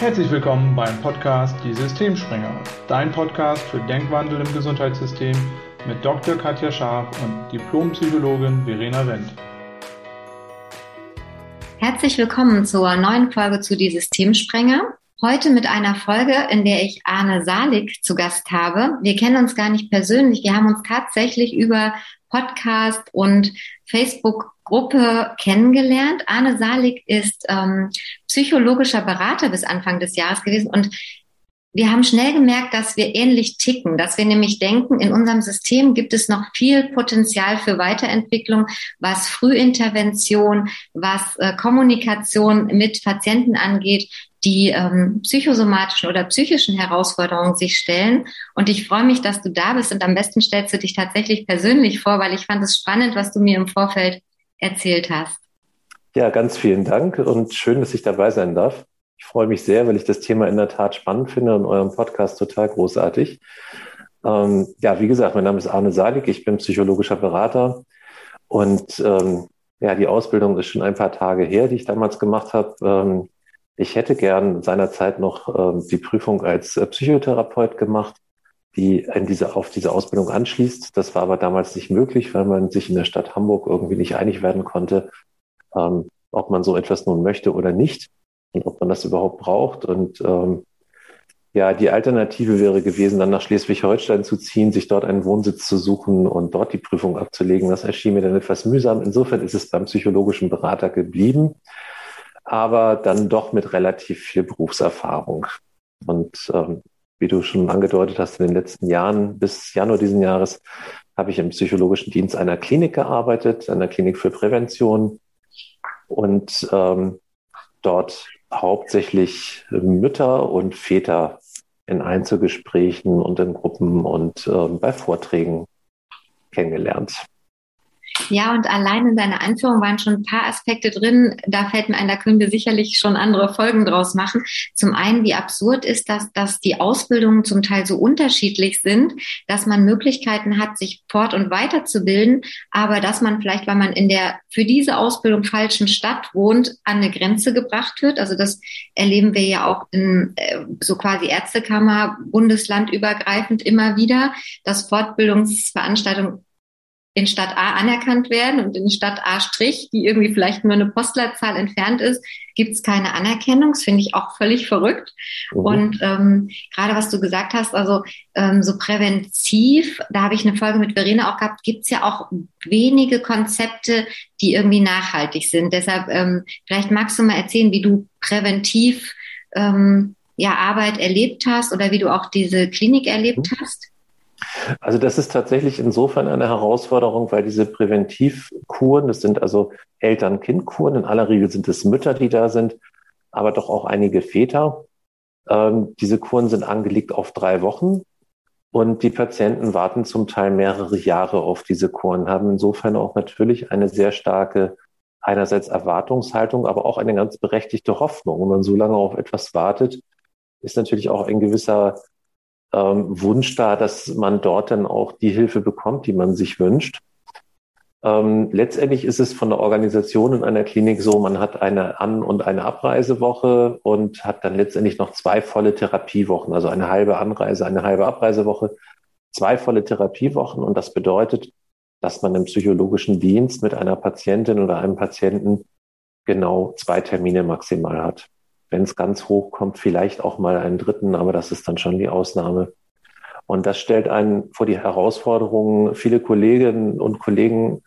Herzlich willkommen beim Podcast Die Systemspringer, dein Podcast für Denkwandel im Gesundheitssystem mit Dr. Katja Scharf und Diplompsychologin Verena Wendt. Herzlich willkommen zur neuen Folge zu Die Systemsprenger. Heute mit einer Folge, in der ich Arne Salik zu Gast habe. Wir kennen uns gar nicht persönlich. Wir haben uns tatsächlich über Podcast und Facebook-Gruppe kennengelernt. Arne Salik ist ähm, psychologischer Berater bis Anfang des Jahres gewesen und wir haben schnell gemerkt, dass wir ähnlich ticken, dass wir nämlich denken, in unserem System gibt es noch viel Potenzial für Weiterentwicklung, was Frühintervention, was äh, Kommunikation mit Patienten angeht, die ähm, psychosomatischen oder psychischen Herausforderungen sich stellen. Und ich freue mich, dass du da bist und am besten stellst du dich tatsächlich persönlich vor, weil ich fand es spannend, was du mir im Vorfeld erzählt hast. Ja, ganz vielen Dank und schön, dass ich dabei sein darf. Ich freue mich sehr, weil ich das Thema in der Tat spannend finde und euren Podcast total großartig. Ähm, ja, wie gesagt, mein Name ist Arne Salik, ich bin psychologischer Berater und ähm, ja, die Ausbildung ist schon ein paar Tage her, die ich damals gemacht habe. Ähm, ich hätte gern seinerzeit noch ähm, die Prüfung als äh, Psychotherapeut gemacht, die in diese, auf diese Ausbildung anschließt. Das war aber damals nicht möglich, weil man sich in der Stadt Hamburg irgendwie nicht einig werden konnte, ähm, ob man so etwas nun möchte oder nicht und ob man das überhaupt braucht. Und ähm, ja, die Alternative wäre gewesen, dann nach Schleswig-Holstein zu ziehen, sich dort einen Wohnsitz zu suchen und dort die Prüfung abzulegen. Das erschien mir dann etwas mühsam. Insofern ist es beim psychologischen Berater geblieben aber dann doch mit relativ viel Berufserfahrung. Und ähm, wie du schon angedeutet hast, in den letzten Jahren, bis Januar diesen Jahres, habe ich im psychologischen Dienst einer Klinik gearbeitet, einer Klinik für Prävention und ähm, dort hauptsächlich Mütter und Väter in Einzelgesprächen und in Gruppen und ähm, bei Vorträgen kennengelernt. Ja, und allein in deiner Anführung waren schon ein paar Aspekte drin. Da fällt mir ein, da können wir sicherlich schon andere Folgen draus machen. Zum einen, wie absurd ist das, dass die Ausbildungen zum Teil so unterschiedlich sind, dass man Möglichkeiten hat, sich fort- und weiterzubilden, aber dass man vielleicht, weil man in der für diese Ausbildung falschen Stadt wohnt, an eine Grenze gebracht wird. Also das erleben wir ja auch in äh, so quasi Ärztekammer, bundeslandübergreifend immer wieder, dass Fortbildungsveranstaltungen in Stadt A anerkannt werden und in Stadt A Strich, die irgendwie vielleicht nur eine Postleitzahl entfernt ist, gibt es keine Anerkennung. Das finde ich auch völlig verrückt. Mhm. Und ähm, gerade was du gesagt hast, also ähm, so präventiv, da habe ich eine Folge mit Verena auch gehabt, gibt es ja auch wenige Konzepte, die irgendwie nachhaltig sind. Deshalb ähm, vielleicht magst du mal erzählen, wie du präventiv ähm, ja Arbeit erlebt hast oder wie du auch diese Klinik erlebt mhm. hast. Also das ist tatsächlich insofern eine Herausforderung, weil diese Präventivkuren, das sind also Eltern-Kind-Kuren, in aller Regel sind es Mütter, die da sind, aber doch auch einige Väter. Ähm, diese Kuren sind angelegt auf drei Wochen und die Patienten warten zum Teil mehrere Jahre auf diese Kuren, haben insofern auch natürlich eine sehr starke einerseits Erwartungshaltung, aber auch eine ganz berechtigte Hoffnung. Wenn man so lange auf etwas wartet, ist natürlich auch ein gewisser ähm, Wunsch da, dass man dort dann auch die Hilfe bekommt, die man sich wünscht. Ähm, letztendlich ist es von der Organisation in einer Klinik so, man hat eine An- und eine Abreisewoche und hat dann letztendlich noch zwei volle Therapiewochen, also eine halbe Anreise, eine halbe Abreisewoche, zwei volle Therapiewochen. Und das bedeutet, dass man im psychologischen Dienst mit einer Patientin oder einem Patienten genau zwei Termine maximal hat wenn es ganz hoch kommt, vielleicht auch mal einen dritten, aber das ist dann schon die Ausnahme. Und das stellt einen vor die Herausforderung, viele Kolleginnen und Kollegen,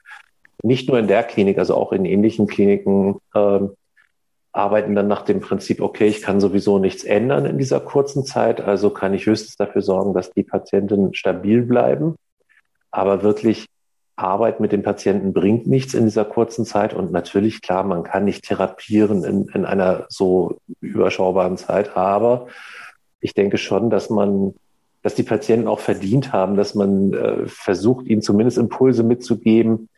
nicht nur in der Klinik, also auch in ähnlichen Kliniken, äh, arbeiten dann nach dem Prinzip, okay, ich kann sowieso nichts ändern in dieser kurzen Zeit, also kann ich höchstens dafür sorgen, dass die Patienten stabil bleiben. Aber wirklich Arbeit mit dem Patienten bringt nichts in dieser kurzen Zeit. Und natürlich, klar, man kann nicht therapieren in, in einer so überschaubaren Zeit. Aber ich denke schon, dass man, dass die Patienten auch verdient haben, dass man äh, versucht, ihnen zumindest Impulse mitzugeben,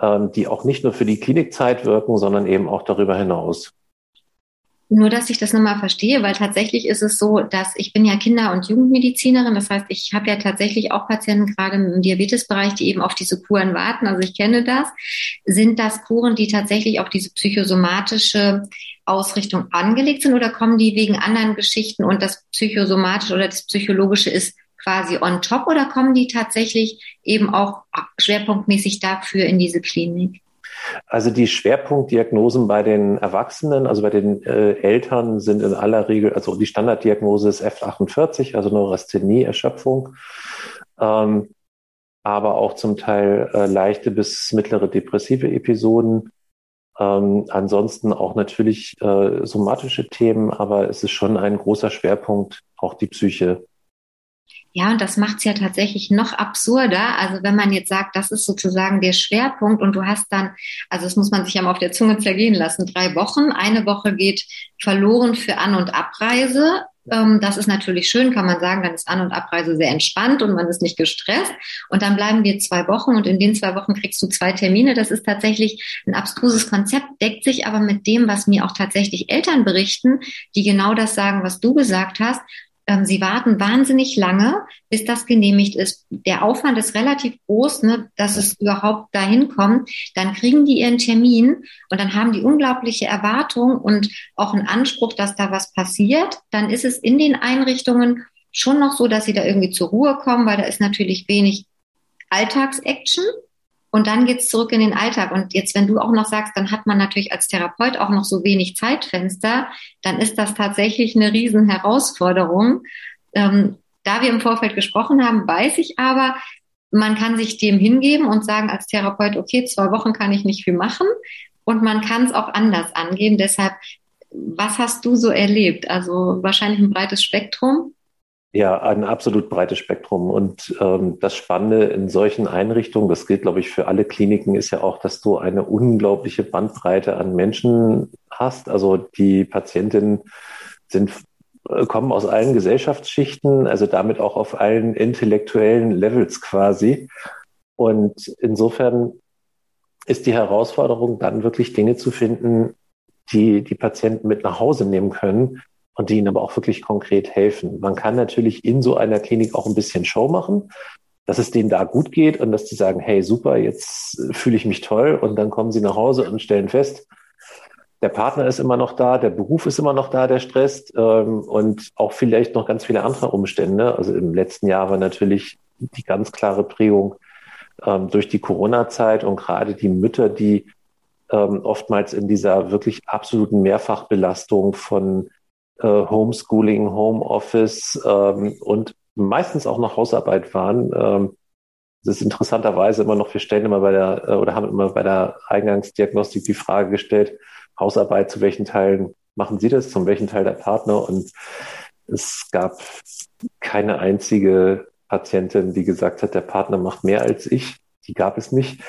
ähm, die auch nicht nur für die Klinikzeit wirken, sondern eben auch darüber hinaus. Nur, dass ich das nochmal verstehe, weil tatsächlich ist es so, dass ich bin ja Kinder- und Jugendmedizinerin. Das heißt, ich habe ja tatsächlich auch Patienten gerade im Diabetesbereich, die eben auf diese Kuren warten. Also ich kenne das. Sind das Kuren, die tatsächlich auf diese psychosomatische Ausrichtung angelegt sind oder kommen die wegen anderen Geschichten und das psychosomatische oder das psychologische ist quasi on top oder kommen die tatsächlich eben auch schwerpunktmäßig dafür in diese Klinik? Also die Schwerpunktdiagnosen bei den Erwachsenen, also bei den äh, Eltern sind in aller Regel, also die Standarddiagnose ist F48, also Neurasthenie, Erschöpfung, ähm, aber auch zum Teil äh, leichte bis mittlere depressive Episoden. Ähm, ansonsten auch natürlich äh, somatische Themen, aber es ist schon ein großer Schwerpunkt, auch die Psyche. Ja, und das macht es ja tatsächlich noch absurder. Also wenn man jetzt sagt, das ist sozusagen der Schwerpunkt und du hast dann, also das muss man sich ja mal auf der Zunge zergehen lassen, drei Wochen. Eine Woche geht verloren für An- und Abreise. Ähm, das ist natürlich schön, kann man sagen, dann ist An- und Abreise sehr entspannt und man ist nicht gestresst. Und dann bleiben wir zwei Wochen und in den zwei Wochen kriegst du zwei Termine. Das ist tatsächlich ein abstruses Konzept, deckt sich aber mit dem, was mir auch tatsächlich Eltern berichten, die genau das sagen, was du gesagt hast. Ähm, sie warten wahnsinnig lange, bis das genehmigt ist. Der Aufwand ist relativ groß, ne, dass es überhaupt dahin kommt. Dann kriegen die ihren Termin und dann haben die unglaubliche Erwartung und auch einen Anspruch, dass da was passiert. Dann ist es in den Einrichtungen schon noch so, dass sie da irgendwie zur Ruhe kommen, weil da ist natürlich wenig Alltagsaction. Und dann geht's zurück in den Alltag. Und jetzt, wenn du auch noch sagst, dann hat man natürlich als Therapeut auch noch so wenig Zeitfenster, dann ist das tatsächlich eine riesen Herausforderung. Ähm, da wir im Vorfeld gesprochen haben, weiß ich aber, man kann sich dem hingeben und sagen als Therapeut, okay, zwei Wochen kann ich nicht viel machen. Und man kann es auch anders angehen. Deshalb, was hast du so erlebt? Also wahrscheinlich ein breites Spektrum. Ja, ein absolut breites Spektrum. Und ähm, das Spannende in solchen Einrichtungen, das gilt, glaube ich, für alle Kliniken, ist ja auch, dass du eine unglaubliche Bandbreite an Menschen hast. Also die Patientinnen sind äh, kommen aus allen Gesellschaftsschichten, also damit auch auf allen intellektuellen Levels quasi. Und insofern ist die Herausforderung dann wirklich Dinge zu finden, die die Patienten mit nach Hause nehmen können, und die ihnen aber auch wirklich konkret helfen. Man kann natürlich in so einer Klinik auch ein bisschen Show machen, dass es denen da gut geht und dass die sagen, hey, super, jetzt fühle ich mich toll und dann kommen sie nach Hause und stellen fest, der Partner ist immer noch da, der Beruf ist immer noch da, der stresst ähm, und auch vielleicht noch ganz viele andere Umstände. Also im letzten Jahr war natürlich die ganz klare Prägung ähm, durch die Corona-Zeit und gerade die Mütter, die ähm, oftmals in dieser wirklich absoluten Mehrfachbelastung von äh, Homeschooling, Homeoffice ähm, und meistens auch noch Hausarbeit waren. Ähm, das ist interessanterweise immer noch, wir stellen immer bei der äh, oder haben immer bei der Eingangsdiagnostik die Frage gestellt, Hausarbeit, zu welchen Teilen machen Sie das, zum welchen Teil der Partner? Und es gab keine einzige Patientin, die gesagt hat, der Partner macht mehr als ich. Die gab es nicht.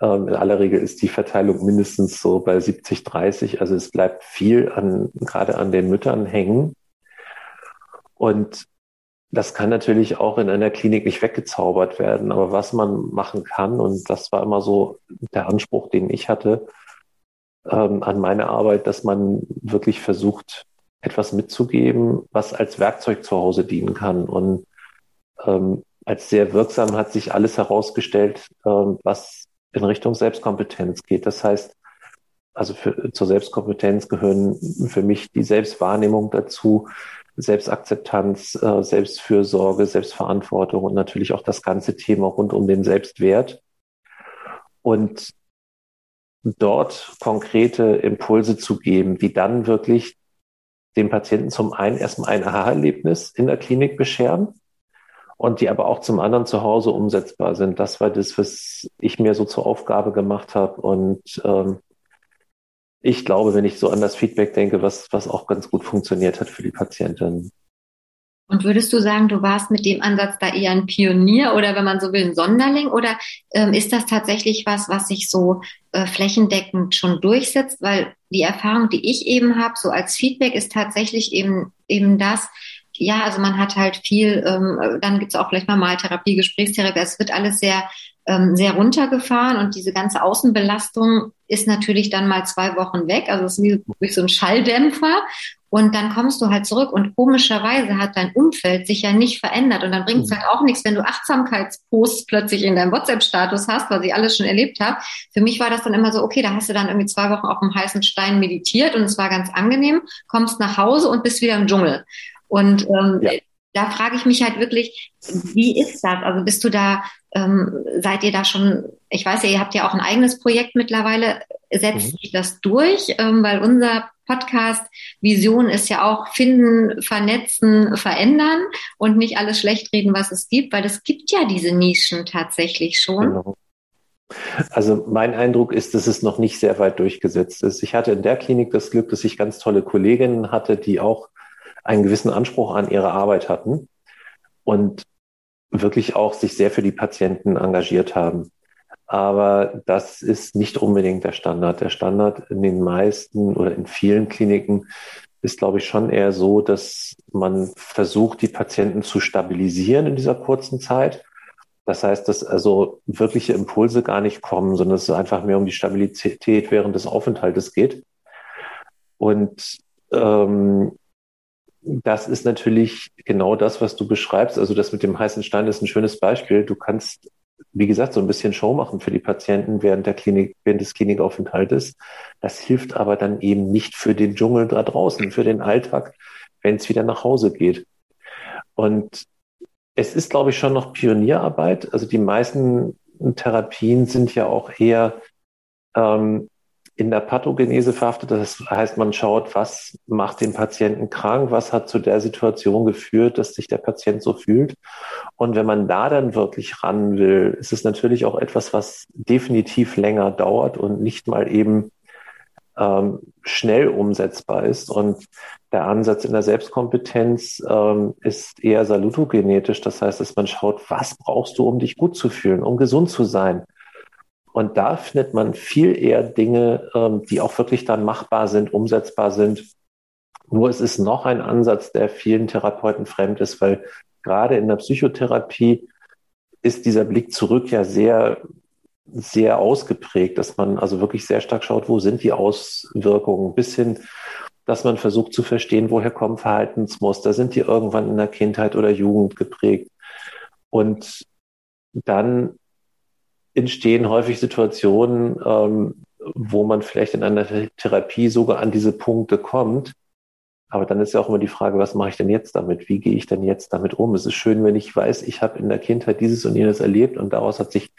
Ähm, in aller Regel ist die Verteilung mindestens so bei 70, 30. Also es bleibt viel an, gerade an den Müttern hängen. Und das kann natürlich auch in einer Klinik nicht weggezaubert werden. Aber was man machen kann, und das war immer so der Anspruch, den ich hatte ähm, an meine Arbeit, dass man wirklich versucht, etwas mitzugeben, was als Werkzeug zu Hause dienen kann. Und ähm, als sehr wirksam hat sich alles herausgestellt, ähm, was in Richtung Selbstkompetenz geht. Das heißt, also für, zur Selbstkompetenz gehören für mich die Selbstwahrnehmung dazu, Selbstakzeptanz, äh, Selbstfürsorge, Selbstverantwortung und natürlich auch das ganze Thema rund um den Selbstwert. Und dort konkrete Impulse zu geben, die dann wirklich dem Patienten zum einen erstmal ein Aha-Erlebnis in der Klinik bescheren und die aber auch zum anderen zu Hause umsetzbar sind. Das war das, was ich mir so zur Aufgabe gemacht habe. Und ähm, ich glaube, wenn ich so an das Feedback denke, was, was auch ganz gut funktioniert hat für die Patientin. Und würdest du sagen, du warst mit dem Ansatz da eher ein Pionier oder wenn man so will, ein Sonderling? Oder ähm, ist das tatsächlich was, was sich so äh, flächendeckend schon durchsetzt? Weil die Erfahrung, die ich eben habe, so als Feedback, ist tatsächlich eben eben das, ja, also man hat halt viel, ähm, dann gibt's auch vielleicht mal Maltherapie, Gesprächstherapie, es wird alles sehr ähm, sehr runtergefahren und diese ganze Außenbelastung ist natürlich dann mal zwei Wochen weg. Also es ist wie, wie so ein Schalldämpfer. Und dann kommst du halt zurück und komischerweise hat dein Umfeld sich ja nicht verändert. Und dann bringt es mhm. halt auch nichts, wenn du Achtsamkeitsposts plötzlich in deinem WhatsApp-Status hast, was ich alles schon erlebt habe. Für mich war das dann immer so, okay, da hast du dann irgendwie zwei Wochen auf dem heißen Stein meditiert und es war ganz angenehm, kommst nach Hause und bist wieder im Dschungel. Und ähm, ja. da frage ich mich halt wirklich, wie ist das? Also bist du da, ähm, seid ihr da schon, ich weiß ja, ihr habt ja auch ein eigenes Projekt mittlerweile, setzt mhm. sich das durch? Ähm, weil unser Podcast Vision ist ja auch finden, vernetzen, verändern und nicht alles schlecht reden, was es gibt, weil es gibt ja diese Nischen tatsächlich schon. Genau. Also mein Eindruck ist, dass es noch nicht sehr weit durchgesetzt ist. Ich hatte in der Klinik das Glück, dass ich ganz tolle Kolleginnen hatte, die auch einen gewissen Anspruch an ihre Arbeit hatten und wirklich auch sich sehr für die Patienten engagiert haben. Aber das ist nicht unbedingt der Standard. Der Standard in den meisten oder in vielen Kliniken ist, glaube ich, schon eher so, dass man versucht, die Patienten zu stabilisieren in dieser kurzen Zeit. Das heißt, dass also wirkliche Impulse gar nicht kommen, sondern es einfach mehr um die Stabilität während des Aufenthaltes geht. Und ähm, das ist natürlich genau das, was du beschreibst. Also das mit dem heißen Stein ist ein schönes Beispiel. Du kannst, wie gesagt, so ein bisschen Show machen für die Patienten während der Klinik, während des Klinikaufenthaltes. Das hilft aber dann eben nicht für den Dschungel da draußen, für den Alltag, wenn es wieder nach Hause geht. Und es ist, glaube ich, schon noch Pionierarbeit. Also die meisten Therapien sind ja auch eher ähm, in der Pathogenese verhaftet. Das heißt, man schaut, was macht den Patienten krank, was hat zu der Situation geführt, dass sich der Patient so fühlt. Und wenn man da dann wirklich ran will, ist es natürlich auch etwas, was definitiv länger dauert und nicht mal eben ähm, schnell umsetzbar ist. Und der Ansatz in der Selbstkompetenz ähm, ist eher salutogenetisch. Das heißt, dass man schaut, was brauchst du, um dich gut zu fühlen, um gesund zu sein und da findet man viel eher Dinge, ähm, die auch wirklich dann machbar sind, umsetzbar sind. Nur es ist noch ein Ansatz, der vielen Therapeuten fremd ist, weil gerade in der Psychotherapie ist dieser Blick zurück ja sehr, sehr ausgeprägt, dass man also wirklich sehr stark schaut, wo sind die Auswirkungen, bis hin, dass man versucht zu verstehen, woher kommen Verhaltensmuster, sind die irgendwann in der Kindheit oder Jugend geprägt. Und dann entstehen häufig Situationen, ähm, wo man vielleicht in einer Therapie sogar an diese Punkte kommt. Aber dann ist ja auch immer die Frage, was mache ich denn jetzt damit? Wie gehe ich denn jetzt damit um? Es ist schön, wenn ich weiß, ich habe in der Kindheit dieses und jenes erlebt und daraus hat sich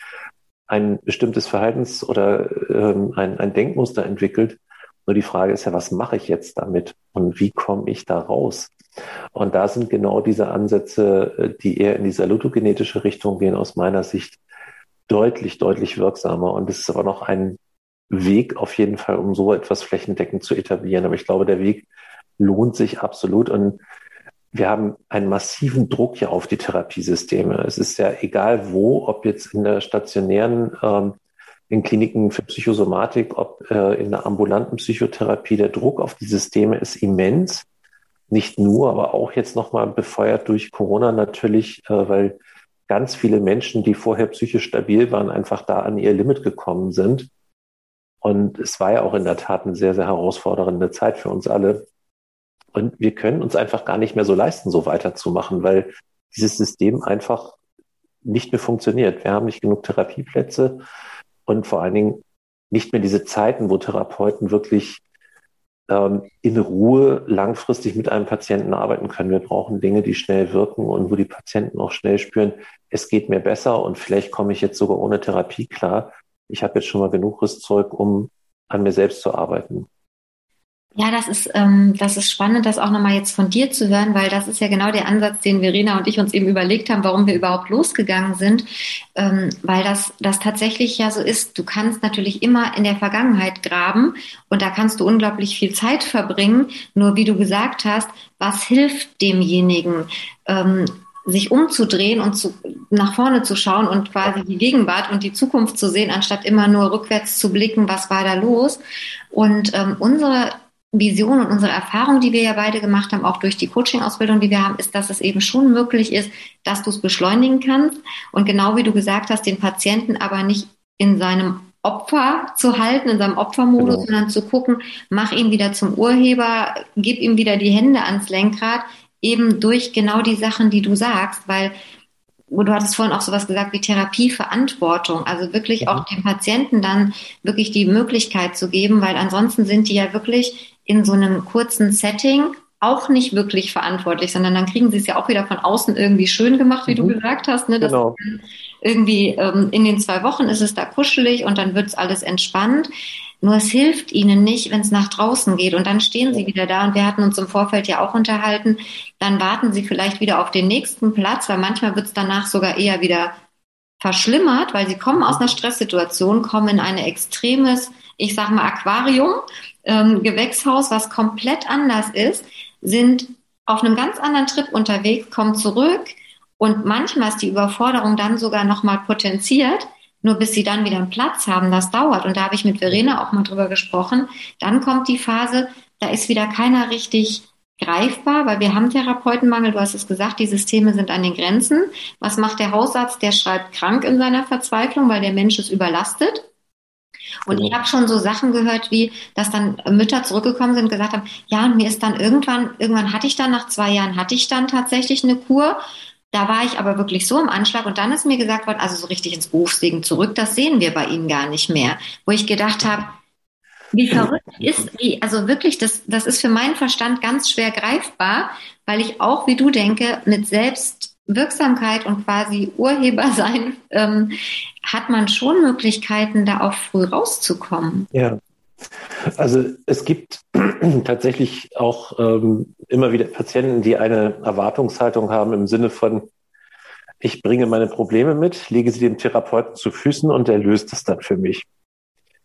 ein bestimmtes Verhaltens- oder ähm, ein, ein Denkmuster entwickelt. Nur die Frage ist ja, was mache ich jetzt damit und wie komme ich da raus? Und da sind genau diese Ansätze, äh, die eher in die salutogenetische Richtung gehen, aus meiner Sicht deutlich, deutlich wirksamer. Und es ist aber noch ein Weg auf jeden Fall, um so etwas flächendeckend zu etablieren. Aber ich glaube, der Weg lohnt sich absolut. Und wir haben einen massiven Druck ja auf die Therapiesysteme. Es ist ja egal wo, ob jetzt in der stationären, ähm, in Kliniken für Psychosomatik, ob äh, in der ambulanten Psychotherapie, der Druck auf die Systeme ist immens. Nicht nur, aber auch jetzt nochmal befeuert durch Corona natürlich, äh, weil ganz viele Menschen, die vorher psychisch stabil waren, einfach da an ihr Limit gekommen sind. Und es war ja auch in der Tat eine sehr, sehr herausfordernde Zeit für uns alle. Und wir können uns einfach gar nicht mehr so leisten, so weiterzumachen, weil dieses System einfach nicht mehr funktioniert. Wir haben nicht genug Therapieplätze und vor allen Dingen nicht mehr diese Zeiten, wo Therapeuten wirklich in Ruhe langfristig mit einem Patienten arbeiten können. Wir brauchen Dinge, die schnell wirken und wo die Patienten auch schnell spüren, es geht mir besser und vielleicht komme ich jetzt sogar ohne Therapie klar. Ich habe jetzt schon mal genug Rüstzeug, um an mir selbst zu arbeiten. Ja, das ist, ähm, das ist spannend, das auch nochmal jetzt von dir zu hören, weil das ist ja genau der Ansatz, den Verena und ich uns eben überlegt haben, warum wir überhaupt losgegangen sind, ähm, weil das, das tatsächlich ja so ist. Du kannst natürlich immer in der Vergangenheit graben und da kannst du unglaublich viel Zeit verbringen. Nur wie du gesagt hast, was hilft demjenigen? Ähm, sich umzudrehen und zu, nach vorne zu schauen und quasi die Gegenwart und die Zukunft zu sehen, anstatt immer nur rückwärts zu blicken, was war da los. Und ähm, unsere Vision und unsere Erfahrung, die wir ja beide gemacht haben, auch durch die Coaching-Ausbildung, die wir haben, ist, dass es eben schon möglich ist, dass du es beschleunigen kannst. Und genau wie du gesagt hast, den Patienten aber nicht in seinem Opfer zu halten, in seinem Opfermodus, genau. sondern zu gucken, mach ihn wieder zum Urheber, gib ihm wieder die Hände ans Lenkrad, eben durch genau die Sachen, die du sagst, weil du hattest vorhin auch sowas gesagt wie Therapieverantwortung, also wirklich mhm. auch dem Patienten dann wirklich die Möglichkeit zu geben, weil ansonsten sind die ja wirklich in so einem kurzen Setting auch nicht wirklich verantwortlich, sondern dann kriegen sie es ja auch wieder von außen irgendwie schön gemacht, wie mhm. du gesagt hast. Ne? genau. irgendwie ähm, in den zwei Wochen ist es da kuschelig und dann wird es alles entspannt. Nur es hilft ihnen nicht, wenn es nach draußen geht. Und dann stehen sie wieder da. Und wir hatten uns im Vorfeld ja auch unterhalten. Dann warten sie vielleicht wieder auf den nächsten Platz, weil manchmal wird es danach sogar eher wieder verschlimmert, weil sie kommen aus einer Stresssituation, kommen in ein extremes, ich sag mal, Aquarium ähm, Gewächshaus, was komplett anders ist, sind auf einem ganz anderen Trip unterwegs, kommen zurück und manchmal ist die Überforderung dann sogar nochmal potenziert, nur bis sie dann wieder einen Platz haben, das dauert. Und da habe ich mit Verena auch mal drüber gesprochen. Dann kommt die Phase, da ist wieder keiner richtig greifbar, weil wir haben Therapeutenmangel, du hast es gesagt, die Systeme sind an den Grenzen. Was macht der Hausarzt? Der schreibt krank in seiner Verzweiflung, weil der Mensch ist überlastet. Und ich habe schon so Sachen gehört, wie, dass dann Mütter zurückgekommen sind und gesagt haben, ja, und mir ist dann irgendwann, irgendwann hatte ich dann, nach zwei Jahren hatte ich dann tatsächlich eine Kur. Da war ich aber wirklich so im Anschlag und dann ist mir gesagt worden, also so richtig ins Berufsleben zurück, das sehen wir bei Ihnen gar nicht mehr. Wo ich gedacht habe, wie verrückt ist, wie, also wirklich, das, das ist für meinen Verstand ganz schwer greifbar, weil ich auch, wie du denke, mit Selbstwirksamkeit und quasi Urheber sein ähm, hat man schon Möglichkeiten, da auch früh rauszukommen. Ja. Also es gibt tatsächlich auch ähm, immer wieder Patienten, die eine Erwartungshaltung haben im Sinne von, ich bringe meine Probleme mit, lege sie dem Therapeuten zu Füßen und er löst es dann für mich.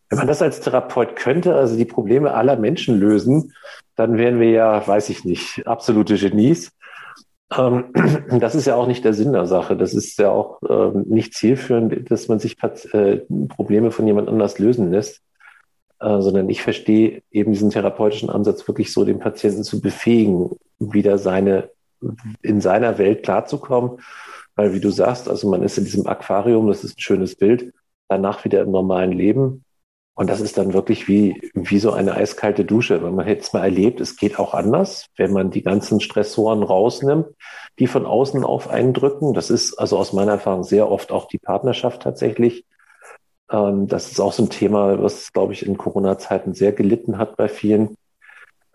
Wenn man das als Therapeut könnte, also die Probleme aller Menschen lösen, dann wären wir ja, weiß ich nicht, absolute Genies. Ähm, das ist ja auch nicht der Sinn der Sache. Das ist ja auch ähm, nicht zielführend, dass man sich äh, Probleme von jemand anders lösen lässt, äh, sondern ich verstehe eben diesen therapeutischen Ansatz wirklich so, den Patienten zu befähigen, wieder seine, in seiner Welt klarzukommen. Weil, wie du sagst, also man ist in diesem Aquarium, das ist ein schönes Bild, danach wieder im normalen Leben. Und das ist dann wirklich wie, wie so eine eiskalte Dusche. Wenn man jetzt mal erlebt, es geht auch anders, wenn man die ganzen Stressoren rausnimmt, die von außen auf einen drücken. Das ist also aus meiner Erfahrung sehr oft auch die Partnerschaft tatsächlich. Ähm, das ist auch so ein Thema, was, glaube ich, in Corona-Zeiten sehr gelitten hat bei vielen.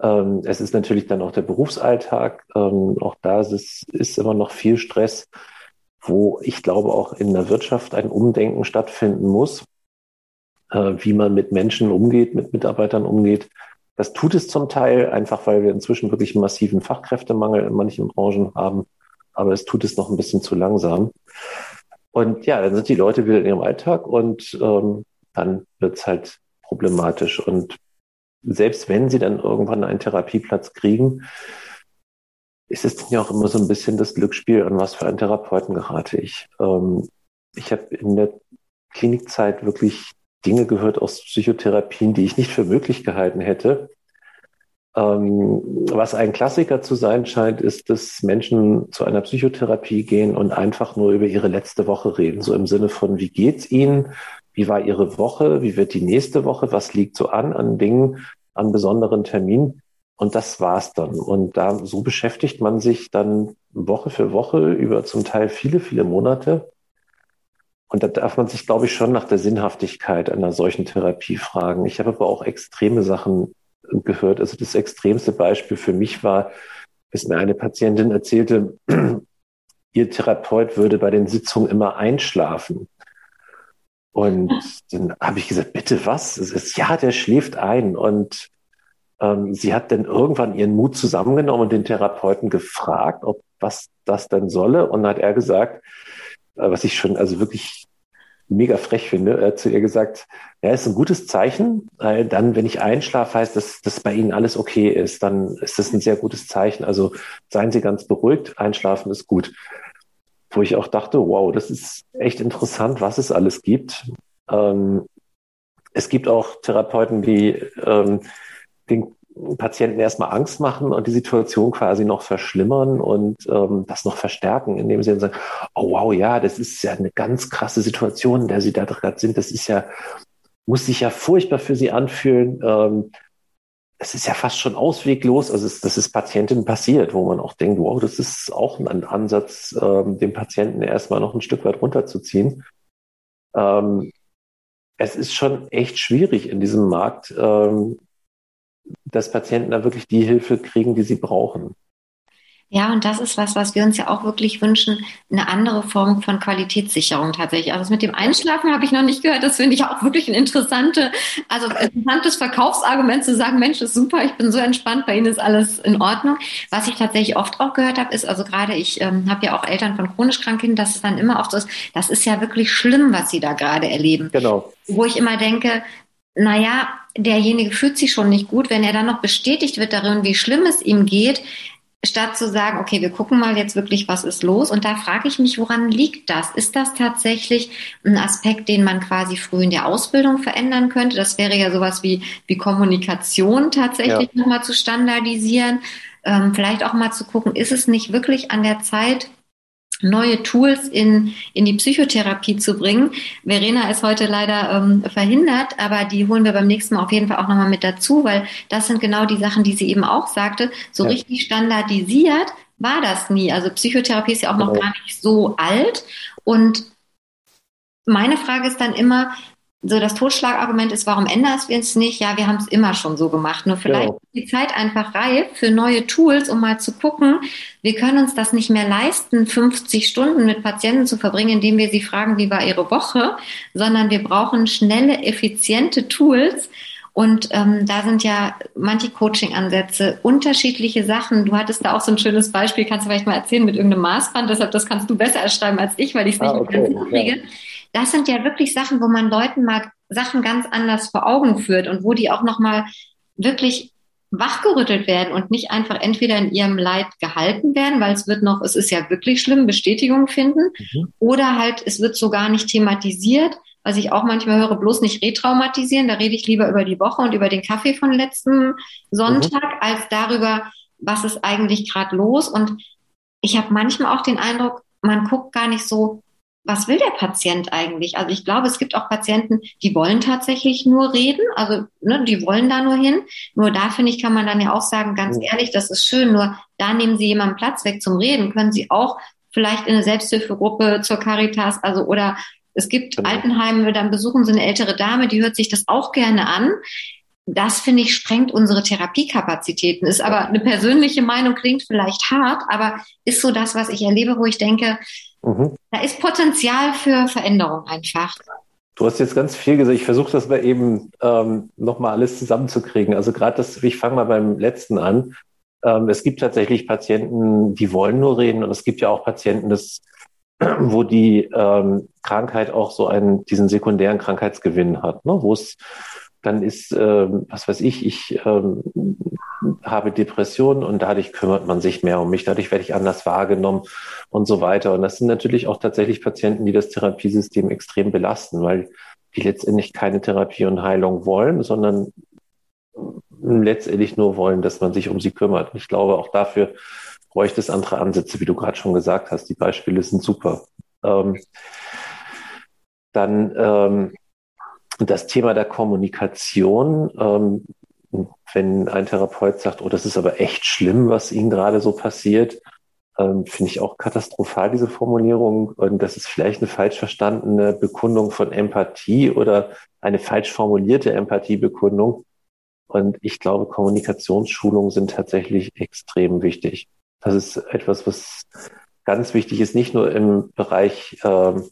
Ähm, es ist natürlich dann auch der Berufsalltag. Ähm, auch da ist ist immer noch viel Stress, wo ich glaube auch in der Wirtschaft ein Umdenken stattfinden muss wie man mit Menschen umgeht, mit Mitarbeitern umgeht. Das tut es zum Teil einfach, weil wir inzwischen wirklich einen massiven Fachkräftemangel in manchen Branchen haben. Aber es tut es noch ein bisschen zu langsam. Und ja, dann sind die Leute wieder in ihrem Alltag und ähm, dann wird es halt problematisch. Und selbst wenn sie dann irgendwann einen Therapieplatz kriegen, ist es ja auch immer so ein bisschen das Glücksspiel, an was für einen Therapeuten gerate ich. Ähm, ich habe in der Klinikzeit wirklich Dinge gehört aus Psychotherapien, die ich nicht für möglich gehalten hätte. Ähm, was ein Klassiker zu sein scheint, ist, dass Menschen zu einer Psychotherapie gehen und einfach nur über ihre letzte Woche reden. So im Sinne von, wie geht's Ihnen? Wie war Ihre Woche? Wie wird die nächste Woche? Was liegt so an, an Dingen, an besonderen Terminen? Und das war's dann. Und da, so beschäftigt man sich dann Woche für Woche über zum Teil viele, viele Monate und da darf man sich, glaube ich, schon nach der Sinnhaftigkeit einer solchen Therapie fragen. Ich habe aber auch extreme Sachen gehört. Also das extremste Beispiel für mich war, dass mir eine Patientin erzählte, ihr Therapeut würde bei den Sitzungen immer einschlafen. Und dann habe ich gesagt, bitte was? Es ist, ja, der schläft ein. Und ähm, sie hat dann irgendwann ihren Mut zusammengenommen und den Therapeuten gefragt, ob was das denn solle. Und dann hat er gesagt, was ich schon also wirklich mega frech finde, hat zu ihr gesagt, ja, ist ein gutes Zeichen, weil dann, wenn ich einschlafe, heißt, dass, dass bei Ihnen alles okay ist, dann ist das ein sehr gutes Zeichen. Also seien Sie ganz beruhigt, einschlafen ist gut. Wo ich auch dachte, wow, das ist echt interessant, was es alles gibt. Ähm, es gibt auch Therapeuten, die ähm, den Patienten erstmal Angst machen und die Situation quasi noch verschlimmern und ähm, das noch verstärken, indem sie dann sagen, oh wow, ja, das ist ja eine ganz krasse Situation, in der sie da gerade sind. Das ist ja, muss sich ja furchtbar für sie anfühlen. Ähm, es ist ja fast schon ausweglos. Also es, das ist Patientinnen passiert, wo man auch denkt, wow, das ist auch ein Ansatz, ähm, den Patienten erstmal noch ein Stück weit runterzuziehen. Ähm, es ist schon echt schwierig in diesem Markt, ähm, dass Patienten da wirklich die Hilfe kriegen, die sie brauchen. Ja, und das ist was, was wir uns ja auch wirklich wünschen, eine andere Form von Qualitätssicherung tatsächlich. Also das mit dem Einschlafen habe ich noch nicht gehört. Das finde ich auch wirklich ein interessante, also interessantes Verkaufsargument zu sagen, Mensch, ist super, ich bin so entspannt, bei Ihnen ist alles in Ordnung. Was ich tatsächlich oft auch gehört habe, ist, also gerade ich ähm, habe ja auch Eltern von chronisch kranken dass es dann immer oft so ist, das ist ja wirklich schlimm, was sie da gerade erleben. Genau. Wo ich immer denke, naja, derjenige fühlt sich schon nicht gut, wenn er dann noch bestätigt wird darin, wie schlimm es ihm geht, statt zu sagen, okay, wir gucken mal jetzt wirklich, was ist los. Und da frage ich mich, woran liegt das? Ist das tatsächlich ein Aspekt, den man quasi früh in der Ausbildung verändern könnte? Das wäre ja sowas wie, wie Kommunikation tatsächlich ja. nochmal zu standardisieren. Ähm, vielleicht auch mal zu gucken, ist es nicht wirklich an der Zeit, neue Tools in, in die Psychotherapie zu bringen. Verena ist heute leider ähm, verhindert, aber die holen wir beim nächsten Mal auf jeden Fall auch nochmal mit dazu, weil das sind genau die Sachen, die sie eben auch sagte. So ja. richtig standardisiert war das nie. Also Psychotherapie ist ja auch noch gar nicht so alt. Und meine Frage ist dann immer, so das Totschlagargument ist, warum ändern wir es nicht? Ja, wir haben es immer schon so gemacht. Nur vielleicht ja. ist die Zeit einfach reif für neue Tools, um mal zu gucken, wir können uns das nicht mehr leisten, 50 Stunden mit Patienten zu verbringen, indem wir sie fragen, wie war ihre Woche, sondern wir brauchen schnelle, effiziente Tools. Und ähm, da sind ja manche Coaching-Ansätze, unterschiedliche Sachen. Du hattest da auch so ein schönes Beispiel, kannst du vielleicht mal erzählen mit irgendeinem Maßband, deshalb das kannst du besser erschreiben als ich, weil ich es nicht ah, okay. ganz kriege. Ja das sind ja wirklich Sachen, wo man Leuten mal Sachen ganz anders vor Augen führt und wo die auch nochmal wirklich wachgerüttelt werden und nicht einfach entweder in ihrem Leid gehalten werden, weil es wird noch, es ist ja wirklich schlimm, Bestätigung finden, mhm. oder halt, es wird so gar nicht thematisiert, was ich auch manchmal höre, bloß nicht retraumatisieren, da rede ich lieber über die Woche und über den Kaffee von letzten Sonntag, mhm. als darüber, was ist eigentlich gerade los. Und ich habe manchmal auch den Eindruck, man guckt gar nicht so, was will der Patient eigentlich? Also ich glaube, es gibt auch Patienten, die wollen tatsächlich nur reden, also ne, die wollen da nur hin. Nur da finde ich, kann man dann ja auch sagen, ganz ehrlich, das ist schön, nur da nehmen Sie jemanden Platz weg zum Reden, können Sie auch vielleicht in eine Selbsthilfegruppe zur Caritas, also oder es gibt genau. Altenheime, dann besuchen Sie eine ältere Dame, die hört sich das auch gerne an. Das finde ich sprengt unsere Therapiekapazitäten. Ist aber eine persönliche Meinung, klingt vielleicht hart, aber ist so das, was ich erlebe, wo ich denke, Mhm. Da ist Potenzial für Veränderung einfach. Du hast jetzt ganz viel gesagt. Ich versuche das mal eben ähm, nochmal alles zusammenzukriegen. Also gerade das, ich fange mal beim letzten an. Ähm, es gibt tatsächlich Patienten, die wollen nur reden und es gibt ja auch Patienten, das, wo die ähm, Krankheit auch so einen, diesen sekundären Krankheitsgewinn hat, ne? wo es dann ist, ähm, was weiß ich, ich ähm, habe Depressionen und dadurch kümmert man sich mehr um mich, dadurch werde ich anders wahrgenommen und so weiter. Und das sind natürlich auch tatsächlich Patienten, die das Therapiesystem extrem belasten, weil die letztendlich keine Therapie und Heilung wollen, sondern letztendlich nur wollen, dass man sich um sie kümmert. Ich glaube, auch dafür bräuchte es andere Ansätze, wie du gerade schon gesagt hast. Die Beispiele sind super. Ähm, dann ähm, das Thema der Kommunikation, ähm, wenn ein Therapeut sagt, oh, das ist aber echt schlimm, was Ihnen gerade so passiert, ähm, finde ich auch katastrophal, diese Formulierung. Und das ist vielleicht eine falsch verstandene Bekundung von Empathie oder eine falsch formulierte Empathiebekundung. Und ich glaube, Kommunikationsschulungen sind tatsächlich extrem wichtig. Das ist etwas, was ganz wichtig ist, nicht nur im Bereich ähm,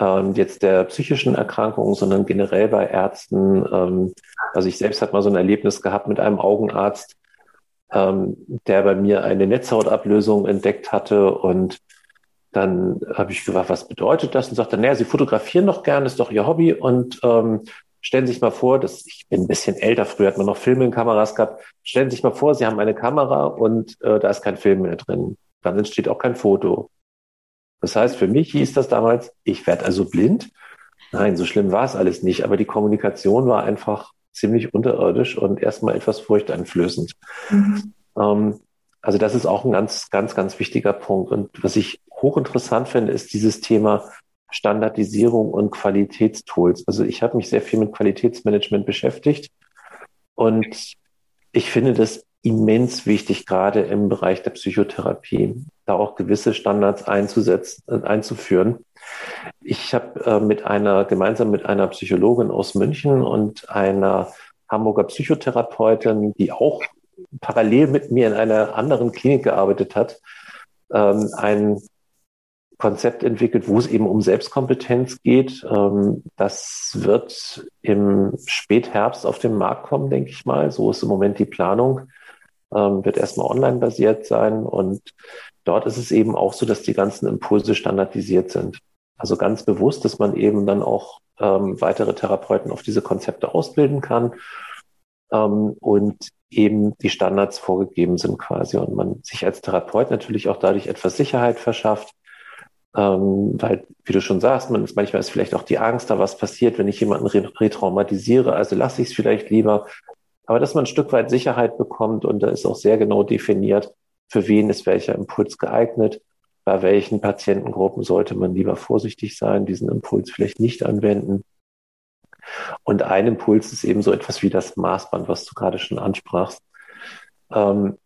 ähm, jetzt der psychischen Erkrankungen, sondern generell bei Ärzten. Ähm, also ich selbst habe mal so ein Erlebnis gehabt mit einem Augenarzt, ähm, der bei mir eine Netzhautablösung entdeckt hatte und dann habe ich gefragt, was bedeutet das? Und sagte, naja, Sie fotografieren doch gern, ist doch Ihr Hobby. Und ähm, stellen Sie sich mal vor, dass ich bin ein bisschen älter, früher hat man noch Filme in Kameras gehabt. Stellen Sie sich mal vor, Sie haben eine Kamera und äh, da ist kein Film mehr drin. Dann entsteht auch kein Foto. Das heißt, für mich hieß das damals, ich werde also blind. Nein, so schlimm war es alles nicht, aber die Kommunikation war einfach ziemlich unterirdisch und erstmal etwas furchteinflößend. Mhm. Ähm, also das ist auch ein ganz, ganz, ganz wichtiger Punkt. Und was ich hochinteressant finde, ist dieses Thema Standardisierung und Qualitätstools. Also ich habe mich sehr viel mit Qualitätsmanagement beschäftigt und ich finde das immens wichtig, gerade im Bereich der Psychotherapie, da auch gewisse Standards einzusetzen, äh, einzuführen. Ich habe äh, mit einer, gemeinsam mit einer Psychologin aus München und einer Hamburger Psychotherapeutin, die auch parallel mit mir in einer anderen Klinik gearbeitet hat, ähm, ein Konzept entwickelt, wo es eben um Selbstkompetenz geht. Ähm, das wird im Spätherbst auf den Markt kommen, denke ich mal. So ist im Moment die Planung. Ähm, wird erstmal online basiert sein. Und dort ist es eben auch so, dass die ganzen Impulse standardisiert sind. Also ganz bewusst, dass man eben dann auch ähm, weitere Therapeuten auf diese Konzepte ausbilden kann ähm, und eben die Standards vorgegeben sind quasi und man sich als Therapeut natürlich auch dadurch etwas Sicherheit verschafft, ähm, weil, wie du schon sagst, man ist manchmal ist vielleicht auch die Angst, da was passiert, wenn ich jemanden retraumatisiere, also lasse ich es vielleicht lieber. Aber dass man ein Stück weit Sicherheit bekommt und da ist auch sehr genau definiert, für wen ist welcher Impuls geeignet, bei welchen Patientengruppen sollte man lieber vorsichtig sein, diesen Impuls vielleicht nicht anwenden. Und ein Impuls ist eben so etwas wie das Maßband, was du gerade schon ansprachst. Ähm,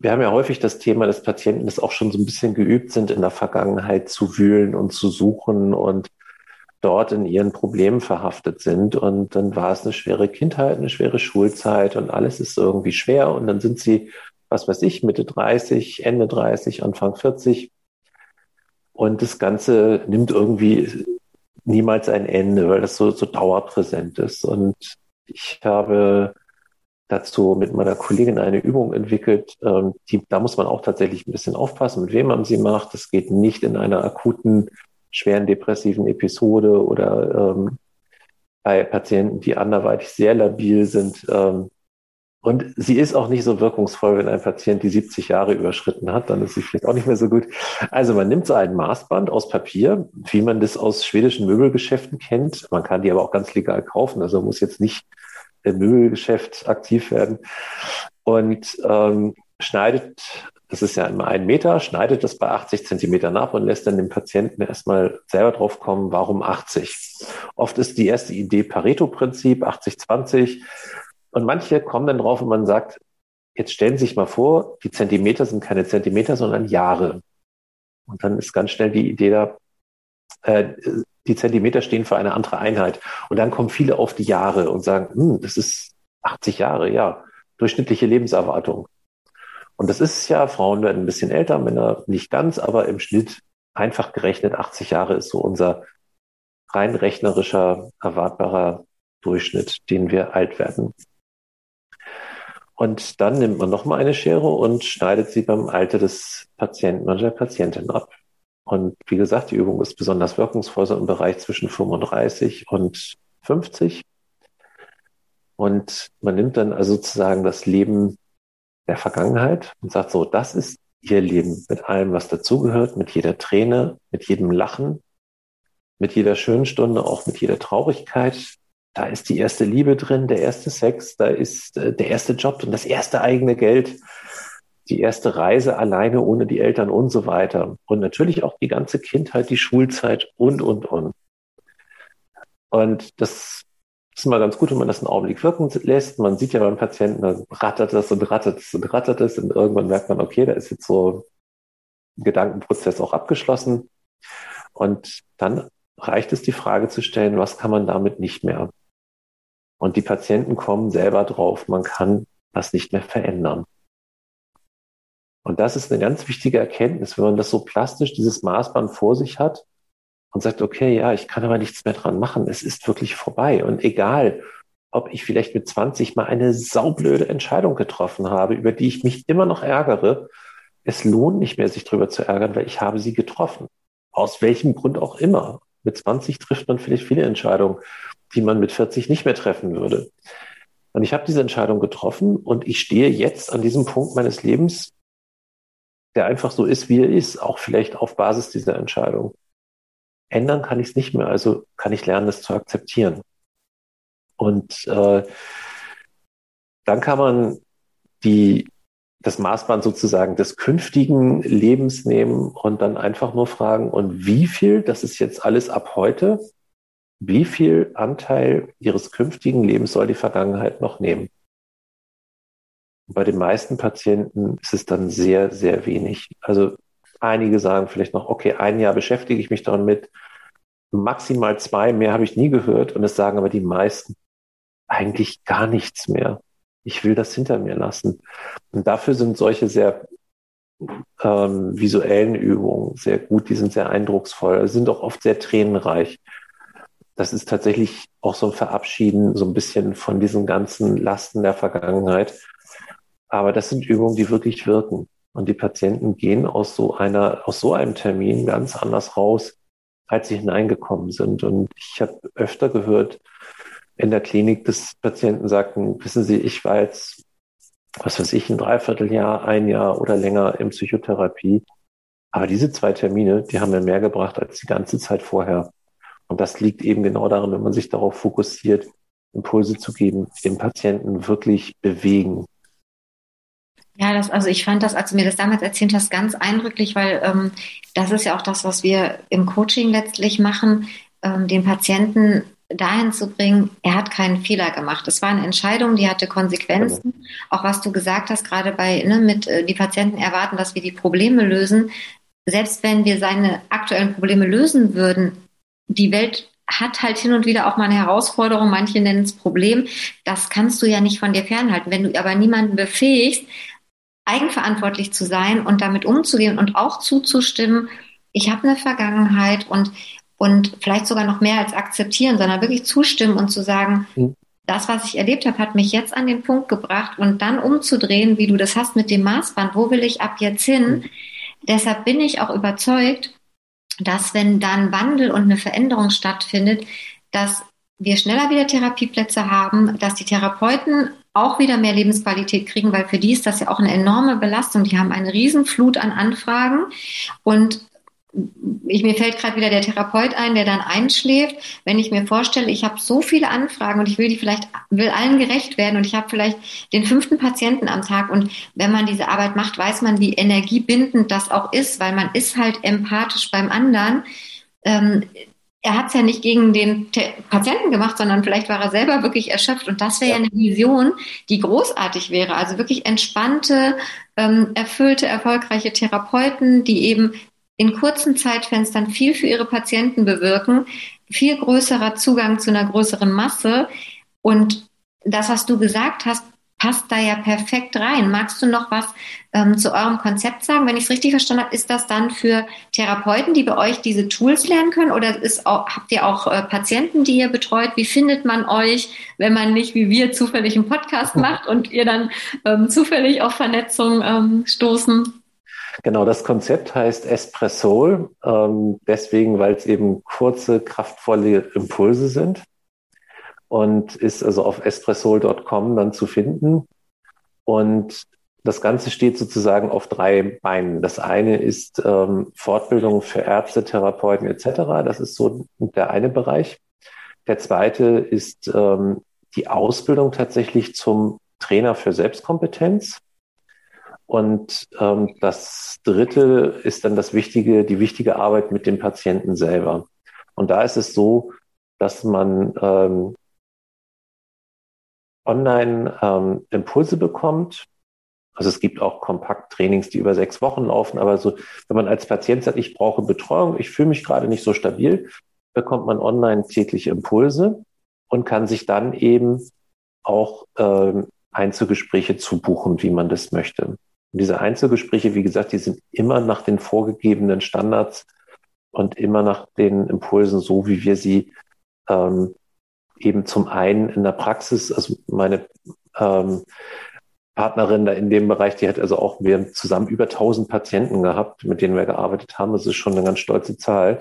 wir haben ja häufig das Thema, dass Patienten das auch schon so ein bisschen geübt sind, in der Vergangenheit zu wühlen und zu suchen und dort in ihren Problemen verhaftet sind. Und dann war es eine schwere Kindheit, eine schwere Schulzeit und alles ist irgendwie schwer. Und dann sind sie, was weiß ich, Mitte 30, Ende 30, Anfang 40. Und das Ganze nimmt irgendwie niemals ein Ende, weil das so, so dauerpräsent ist. Und ich habe dazu mit meiner Kollegin eine Übung entwickelt. Ähm, die, da muss man auch tatsächlich ein bisschen aufpassen, mit wem man sie macht. Das geht nicht in einer akuten, schweren depressiven Episode oder ähm, bei Patienten, die anderweitig sehr labil sind. Ähm, und sie ist auch nicht so wirkungsvoll, wenn ein Patient die 70 Jahre überschritten hat, dann ist sie vielleicht auch nicht mehr so gut. Also man nimmt so ein Maßband aus Papier, wie man das aus schwedischen Möbelgeschäften kennt. Man kann die aber auch ganz legal kaufen, also muss jetzt nicht im Möbelgeschäft aktiv werden und ähm, schneidet, das ist ja immer ein Meter, schneidet das bei 80 Zentimeter nach und lässt dann den Patienten erstmal selber drauf kommen, warum 80. Oft ist die erste Idee Pareto-Prinzip, 80-20. Und manche kommen dann drauf und man sagt, jetzt stellen Sie sich mal vor, die Zentimeter sind keine Zentimeter, sondern Jahre. Und dann ist ganz schnell die Idee da, äh, die Zentimeter stehen für eine andere Einheit. Und dann kommen viele auf die Jahre und sagen, hm, das ist 80 Jahre, ja, durchschnittliche Lebenserwartung. Und das ist ja, Frauen werden ein bisschen älter, Männer nicht ganz, aber im Schnitt einfach gerechnet 80 Jahre ist so unser rein rechnerischer, erwartbarer Durchschnitt, den wir alt werden. Und dann nimmt man nochmal eine Schere und schneidet sie beim Alter des Patienten oder der Patientin ab. Und wie gesagt, die Übung ist besonders wirkungsvoll so im Bereich zwischen 35 und 50. Und man nimmt dann also sozusagen das Leben der Vergangenheit und sagt so, das ist ihr Leben mit allem, was dazugehört, mit jeder Träne, mit jedem Lachen, mit jeder schönen Stunde, auch mit jeder Traurigkeit. Da ist die erste Liebe drin, der erste Sex, da ist äh, der erste Job und das erste eigene Geld die erste Reise alleine ohne die Eltern und so weiter. Und natürlich auch die ganze Kindheit, die Schulzeit und, und, und. Und das ist immer ganz gut, wenn man das einen Augenblick wirken lässt. Man sieht ja beim Patienten, da rattert das und rattert es und rattert es und irgendwann merkt man, okay, da ist jetzt so ein Gedankenprozess auch abgeschlossen. Und dann reicht es, die Frage zu stellen, was kann man damit nicht mehr? Und die Patienten kommen selber drauf, man kann das nicht mehr verändern. Und das ist eine ganz wichtige Erkenntnis, wenn man das so plastisch, dieses Maßband vor sich hat und sagt, okay, ja, ich kann aber nichts mehr dran machen. Es ist wirklich vorbei. Und egal, ob ich vielleicht mit 20 mal eine saublöde Entscheidung getroffen habe, über die ich mich immer noch ärgere, es lohnt nicht mehr, sich darüber zu ärgern, weil ich habe sie getroffen. Aus welchem Grund auch immer. Mit 20 trifft man vielleicht viele Entscheidungen, die man mit 40 nicht mehr treffen würde. Und ich habe diese Entscheidung getroffen und ich stehe jetzt an diesem Punkt meines Lebens, der einfach so ist, wie er ist, auch vielleicht auf Basis dieser Entscheidung. Ändern kann ich es nicht mehr, also kann ich lernen, das zu akzeptieren. Und äh, dann kann man die, das Maßband sozusagen des künftigen Lebens nehmen und dann einfach nur fragen, und wie viel, das ist jetzt alles ab heute, wie viel Anteil Ihres künftigen Lebens soll die Vergangenheit noch nehmen? Bei den meisten Patienten ist es dann sehr, sehr wenig. Also einige sagen vielleicht noch, okay, ein Jahr beschäftige ich mich daran mit, maximal zwei, mehr habe ich nie gehört. Und es sagen aber die meisten eigentlich gar nichts mehr. Ich will das hinter mir lassen. Und dafür sind solche sehr ähm, visuellen Übungen sehr gut, die sind sehr eindrucksvoll, sind auch oft sehr tränenreich. Das ist tatsächlich auch so ein Verabschieden, so ein bisschen von diesen ganzen Lasten der Vergangenheit. Aber das sind Übungen, die wirklich wirken. Und die Patienten gehen aus so einer, aus so einem Termin ganz anders raus, als sie hineingekommen sind. Und ich habe öfter gehört in der Klinik, dass Patienten sagten, wissen Sie, ich war jetzt, was weiß ich, ein Dreivierteljahr, ein Jahr oder länger in Psychotherapie. Aber diese zwei Termine, die haben mir mehr gebracht als die ganze Zeit vorher. Und das liegt eben genau daran, wenn man sich darauf fokussiert, Impulse zu geben, den Patienten wirklich bewegen, ja, das, also ich fand das, als du mir das damals erzählt hast, ganz eindrücklich, weil ähm, das ist ja auch das, was wir im Coaching letztlich machen, ähm, den Patienten dahin zu bringen, er hat keinen Fehler gemacht. Es war eine Entscheidung, die hatte Konsequenzen. Genau. Auch was du gesagt hast, gerade bei, ne, mit äh, die Patienten erwarten, dass wir die Probleme lösen. Selbst wenn wir seine aktuellen Probleme lösen würden, die Welt hat halt hin und wieder auch mal eine Herausforderung, manche nennen es Problem. Das kannst du ja nicht von dir fernhalten. Wenn du aber niemanden befähigst, eigenverantwortlich zu sein und damit umzugehen und auch zuzustimmen, ich habe eine Vergangenheit und, und vielleicht sogar noch mehr als akzeptieren, sondern wirklich zustimmen und zu sagen, mhm. das, was ich erlebt habe, hat mich jetzt an den Punkt gebracht und dann umzudrehen, wie du das hast mit dem Maßband, wo will ich ab jetzt hin? Mhm. Deshalb bin ich auch überzeugt, dass wenn dann Wandel und eine Veränderung stattfindet, dass wir schneller wieder Therapieplätze haben, dass die Therapeuten auch wieder mehr Lebensqualität kriegen, weil für die ist das ja auch eine enorme Belastung. Die haben eine Riesenflut an Anfragen und ich, mir fällt gerade wieder der Therapeut ein, der dann einschläft. Wenn ich mir vorstelle, ich habe so viele Anfragen und ich will die vielleicht, will allen gerecht werden und ich habe vielleicht den fünften Patienten am Tag und wenn man diese Arbeit macht, weiß man, wie energiebindend das auch ist, weil man ist halt empathisch beim anderen. Ähm, er hat es ja nicht gegen den Patienten gemacht, sondern vielleicht war er selber wirklich erschöpft. Und das wäre ja. ja eine Vision, die großartig wäre. Also wirklich entspannte, ähm, erfüllte, erfolgreiche Therapeuten, die eben in kurzen Zeitfenstern viel für ihre Patienten bewirken, viel größerer Zugang zu einer größeren Masse. Und das, was du gesagt hast, passt da ja perfekt rein. Magst du noch was ähm, zu eurem Konzept sagen? Wenn ich es richtig verstanden habe, ist das dann für Therapeuten, die bei euch diese Tools lernen können? Oder ist auch, habt ihr auch äh, Patienten, die ihr betreut? Wie findet man euch, wenn man nicht wie wir zufällig einen Podcast macht und ihr dann ähm, zufällig auf Vernetzung ähm, stoßen? Genau, das Konzept heißt Espressol, ähm, deswegen, weil es eben kurze, kraftvolle Impulse sind und ist also auf espressol.com dann zu finden. Und das Ganze steht sozusagen auf drei Beinen. Das eine ist ähm, Fortbildung für Ärzte, Therapeuten etc. Das ist so der eine Bereich. Der zweite ist ähm, die Ausbildung tatsächlich zum Trainer für Selbstkompetenz. Und ähm, das dritte ist dann das wichtige, die wichtige Arbeit mit dem Patienten selber. Und da ist es so, dass man ähm, online ähm, Impulse bekommt. Also es gibt auch Kompakttrainings, die über sechs Wochen laufen, aber so, wenn man als Patient sagt, ich brauche Betreuung, ich fühle mich gerade nicht so stabil, bekommt man online tägliche Impulse und kann sich dann eben auch ähm, Einzelgespräche zubuchen, wie man das möchte. Und diese Einzelgespräche, wie gesagt, die sind immer nach den vorgegebenen Standards und immer nach den Impulsen, so wie wir sie ähm, eben zum einen in der Praxis, also meine ähm, Partnerin da in dem Bereich, die hat also auch, wir haben zusammen über 1000 Patienten gehabt, mit denen wir gearbeitet haben. Das ist schon eine ganz stolze Zahl.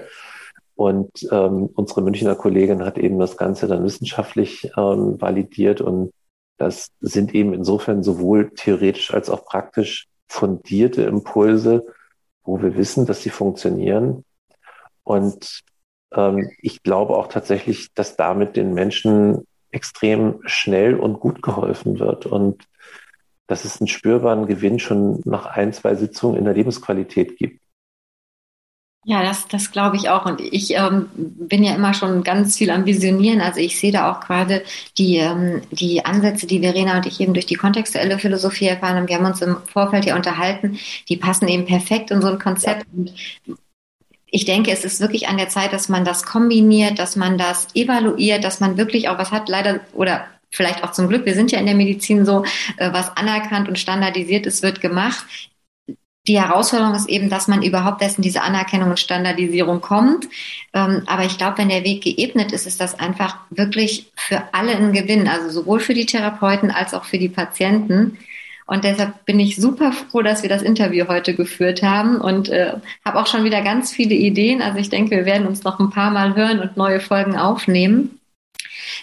Und ähm, unsere Münchner Kollegin hat eben das Ganze dann wissenschaftlich ähm, validiert und das sind eben insofern sowohl theoretisch als auch praktisch fundierte Impulse, wo wir wissen, dass sie funktionieren. Und ähm, ich glaube auch tatsächlich, dass damit den Menschen extrem schnell und gut geholfen wird und dass es einen spürbaren Gewinn schon nach ein, zwei Sitzungen in der Lebensqualität gibt. Ja, das, das glaube ich auch. Und ich ähm, bin ja immer schon ganz viel am Visionieren. Also ich sehe da auch gerade die, ähm, die Ansätze, die Verena und ich eben durch die kontextuelle Philosophie erfahren haben. Wir haben uns im Vorfeld ja unterhalten. Die passen eben perfekt in so ein Konzept. Und ich denke, es ist wirklich an der Zeit, dass man das kombiniert, dass man das evaluiert, dass man wirklich auch was hat, leider oder vielleicht auch zum Glück, wir sind ja in der Medizin so, äh, was anerkannt und standardisiert ist, wird gemacht. Die Herausforderung ist eben, dass man überhaupt erst in diese Anerkennung und Standardisierung kommt. Ähm, aber ich glaube, wenn der Weg geebnet ist, ist das einfach wirklich für alle ein Gewinn, also sowohl für die Therapeuten als auch für die Patienten. Und deshalb bin ich super froh, dass wir das Interview heute geführt haben und äh, habe auch schon wieder ganz viele Ideen. Also ich denke, wir werden uns noch ein paar Mal hören und neue Folgen aufnehmen.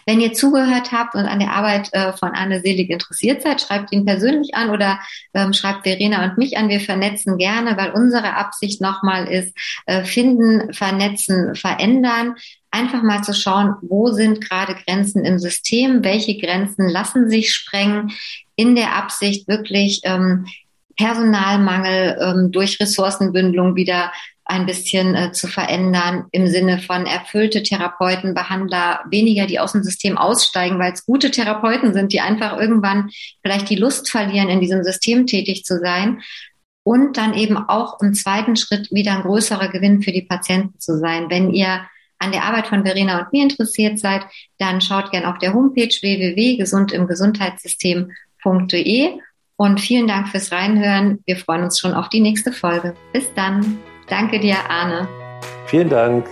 Wenn ihr zugehört habt und an der Arbeit äh, von Anne Selig interessiert seid, schreibt ihn persönlich an oder ähm, schreibt Verena und mich an. Wir vernetzen gerne, weil unsere Absicht nochmal ist, äh, finden, vernetzen, verändern. Einfach mal zu schauen, wo sind gerade Grenzen im System, welche Grenzen lassen sich sprengen, in der Absicht wirklich ähm, Personalmangel ähm, durch Ressourcenbündelung wieder ein bisschen äh, zu verändern im Sinne von erfüllte Therapeuten, Behandler, weniger, die aus dem System aussteigen, weil es gute Therapeuten sind, die einfach irgendwann vielleicht die Lust verlieren, in diesem System tätig zu sein. Und dann eben auch im zweiten Schritt wieder ein größerer Gewinn für die Patienten zu sein. Wenn ihr an der Arbeit von Verena und mir interessiert seid, dann schaut gerne auf der Homepage www.gesundimgesundheitssystem.de und vielen Dank fürs Reinhören. Wir freuen uns schon auf die nächste Folge. Bis dann. Danke dir, Arne. Vielen Dank.